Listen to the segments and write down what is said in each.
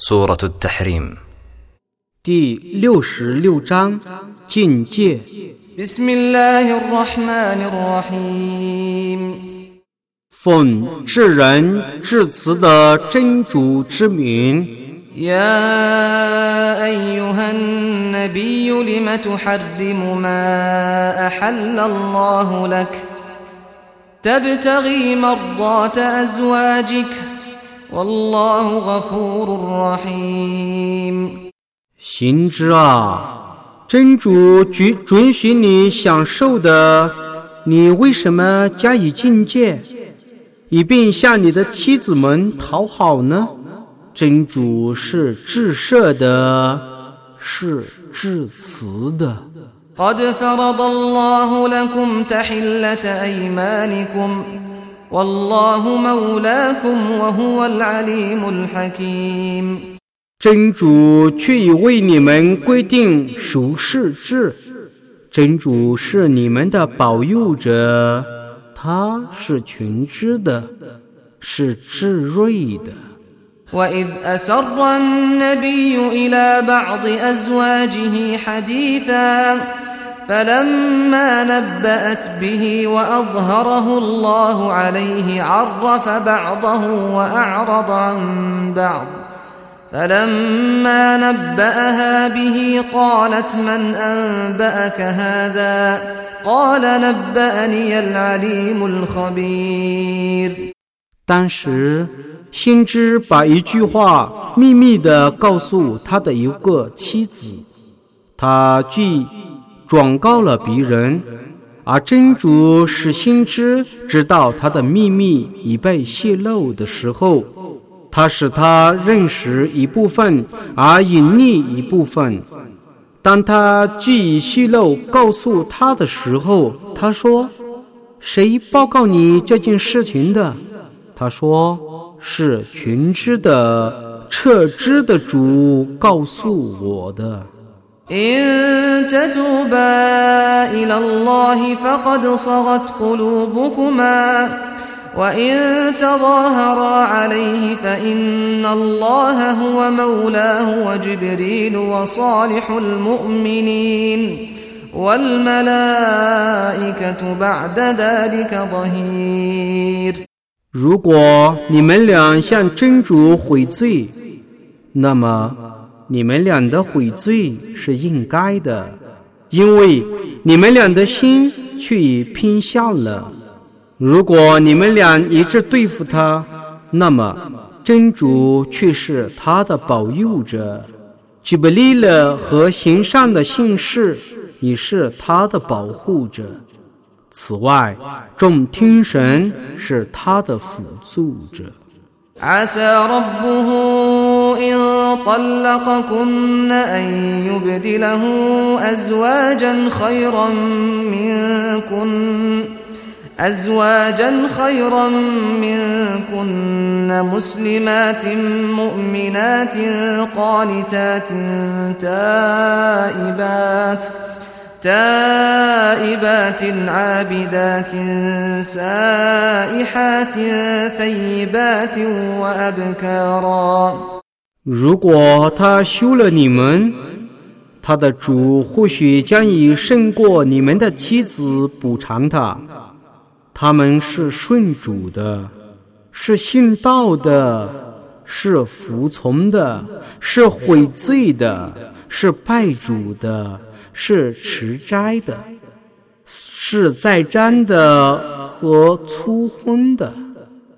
سورة التحريم 第六十六章境界。 بسم الله الرحمن الرحيم 奉至仁至慈的真主之名， يا أيها النبي لم تحرم ما أحل الله لك تبتغي مرضات أزواجك والله غفور رحيم 行之啊，真主允准许你享受的，你为什么加以境界，以便向你的妻子们讨好呢？真主是至赦的，是至慈的。 قد فرض الله لكم تحلة أيمانكم والله مولاكم وهو العليم الحكيم 真主却已为你们规定赎世制，真主是你们的保佑者，他是全知的，是智慧的。 وإذ أسر النبي إلى بعض أزواجه حديثا فلما نبأت به وأظهره الله عليه عرف بعضه وأعرض عن بعض فلما نبأها به قالت من أنبأك هذا قال نبأني العليم الخبير 当时，先知把一句话秘密地告诉他的一个妻子，他既 转告了别人，而真主使先知知道他的秘密已被泄露的时候，他使他认识一部分，而隐匿一部分。当他既已泄露告诉他的时候，他说：“谁报告你这件事情的？”他说：“是群知的、彻知的主告诉我的。إن تتوبا إلى الله فقد صغت قلوبكما وإن تظاهرا عليه فإن الله هو مولاه وجبريل وصالح المؤمنين والملائكة بعد ذلك ظهير 如果你们俩向真主悔罪，那么 你们俩的悔罪是应该的，因为你们俩的心却已偏向了。如果你们俩一致对付他，那么真主却是他的保佑者。吉布利勒和行善的信士也是他的保护者。此外，众听神是他的辅助者。إن طلقكن أن يبدله أزواجا خيرا منكن أزواجا خيرا منكن مسلمات مؤمنات قانتات تائبات تائبات عابدات سائحات ثيبات وأبكارا 如果他休了你们，他的主或许将以胜过你们的妻子补偿他。他们是顺主的，是信道的，是服从的，是悔罪的，是拜主的，是持斋的，是在瞻的和粗婚的。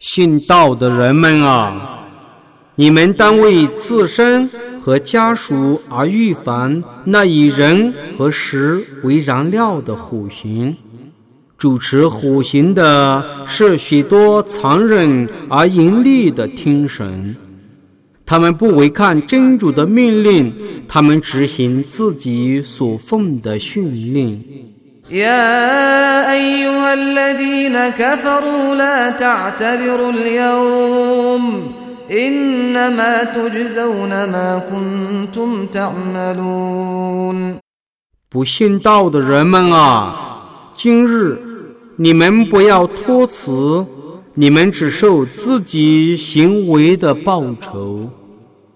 信道的人们啊，你们当为自身和家属而预防那以人和石为燃料的火刑。主持火刑的是许多残忍而严厉的天神，他们不违抗真主的命令，他们执行自己所奉的训令。يا أيها الذين كفروا لا تعتذروا اليوم إنما تجزون ما كنتم تعملون 不信道的人们啊，今日你们不要托辞，你们只受自己行为的报酬。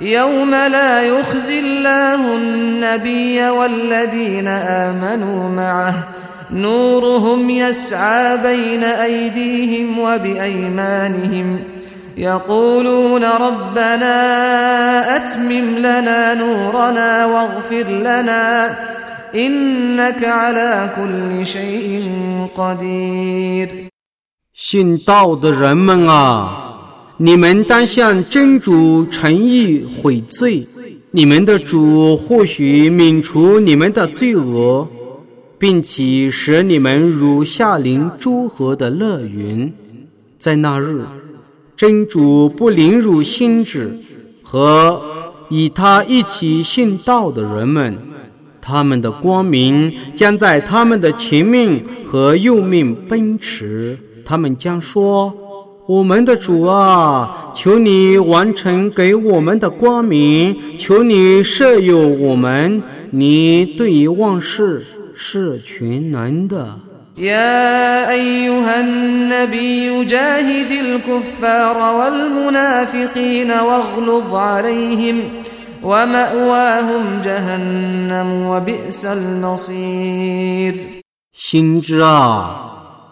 يوم لا يخزي الله النبي والذين آمنوا معه نورهم يسعى بين أيديهم وبأيمانهم يقولون ربنا أتمم لنا نورنا واغفر لنا إنك على كل شيء قدير 信道的人们啊， 你们当向真主诚意悔罪，你们的主或许免除你们的罪恶，并且使你们如下临诸河的乐园。在那日，真主不凌辱心智和与他一起信道的人们，他们的光明将在他们的前面和右面奔驰。他们将说：“我们的主啊，求你完成给我们的光明，求你摄有我们，你对于万事是全能的。” يا أيها النبي جاهد الكفار والمنافقين واغلظ عليهم ومأواهم جهنم وبئس المصير 心之啊，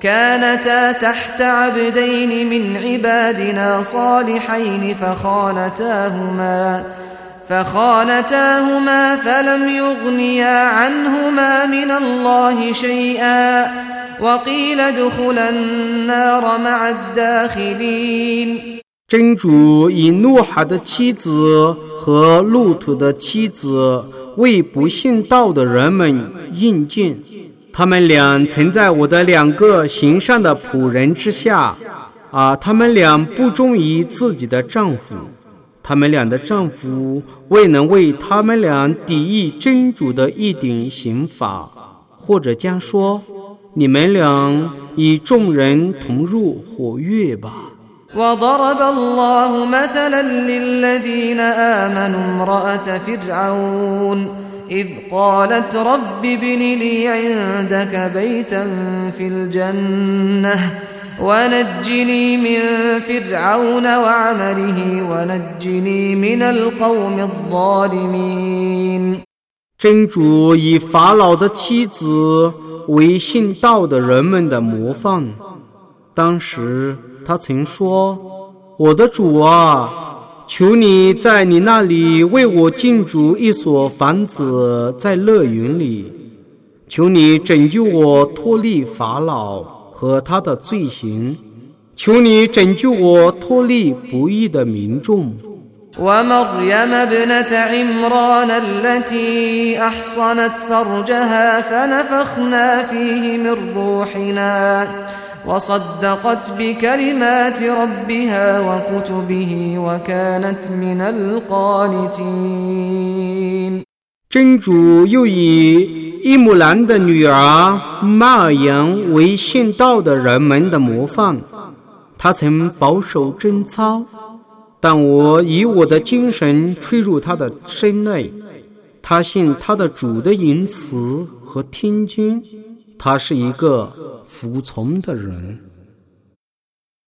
كانتا تحت عبدين من عبادنا صالحين فخانتاهما فخانتاهما فلم يغنيا عنهما من الله شيئا وقيل ادخلا النار مع الداخلين 真主以诺哈的妻子和路土的妻子为不信道的人们印鉴， 他们俩曾在我的两个行善的仆人之下，啊，他们俩不忠于自己的丈夫，他们俩的丈夫未能为他们俩抵御真主的一点刑罚，或者将说，你们俩与众人同入火狱吧。 وضرب الله مثلا للذين آمنوا امرأة فرعون إذ قالت رب ابن لي عندك بيتا في الجنة ونجني من فرعون وعمله ونجني من القوم الظالمين 真主以法老的妻子为信道的人们的模范。当时他曾说：“我的主啊， 求你在你那里为我进筑一所房子，在乐园里。求你拯救我脱离法老和他的罪行。求你拯救我脱离不义的民众。” ومريم ابنة عمران التي أحصنت فرجها فنفخنا فيه من روحنا وصدقت بكلمات ربها وكتبه وكانت من القانتين 真主又以伊姆兰的女儿玛尔扬为信道的人们的模范，她曾保守贞操。但我以我的精神吹入他的身内，他信他的主的言辞和听经， 他是一个服从的人。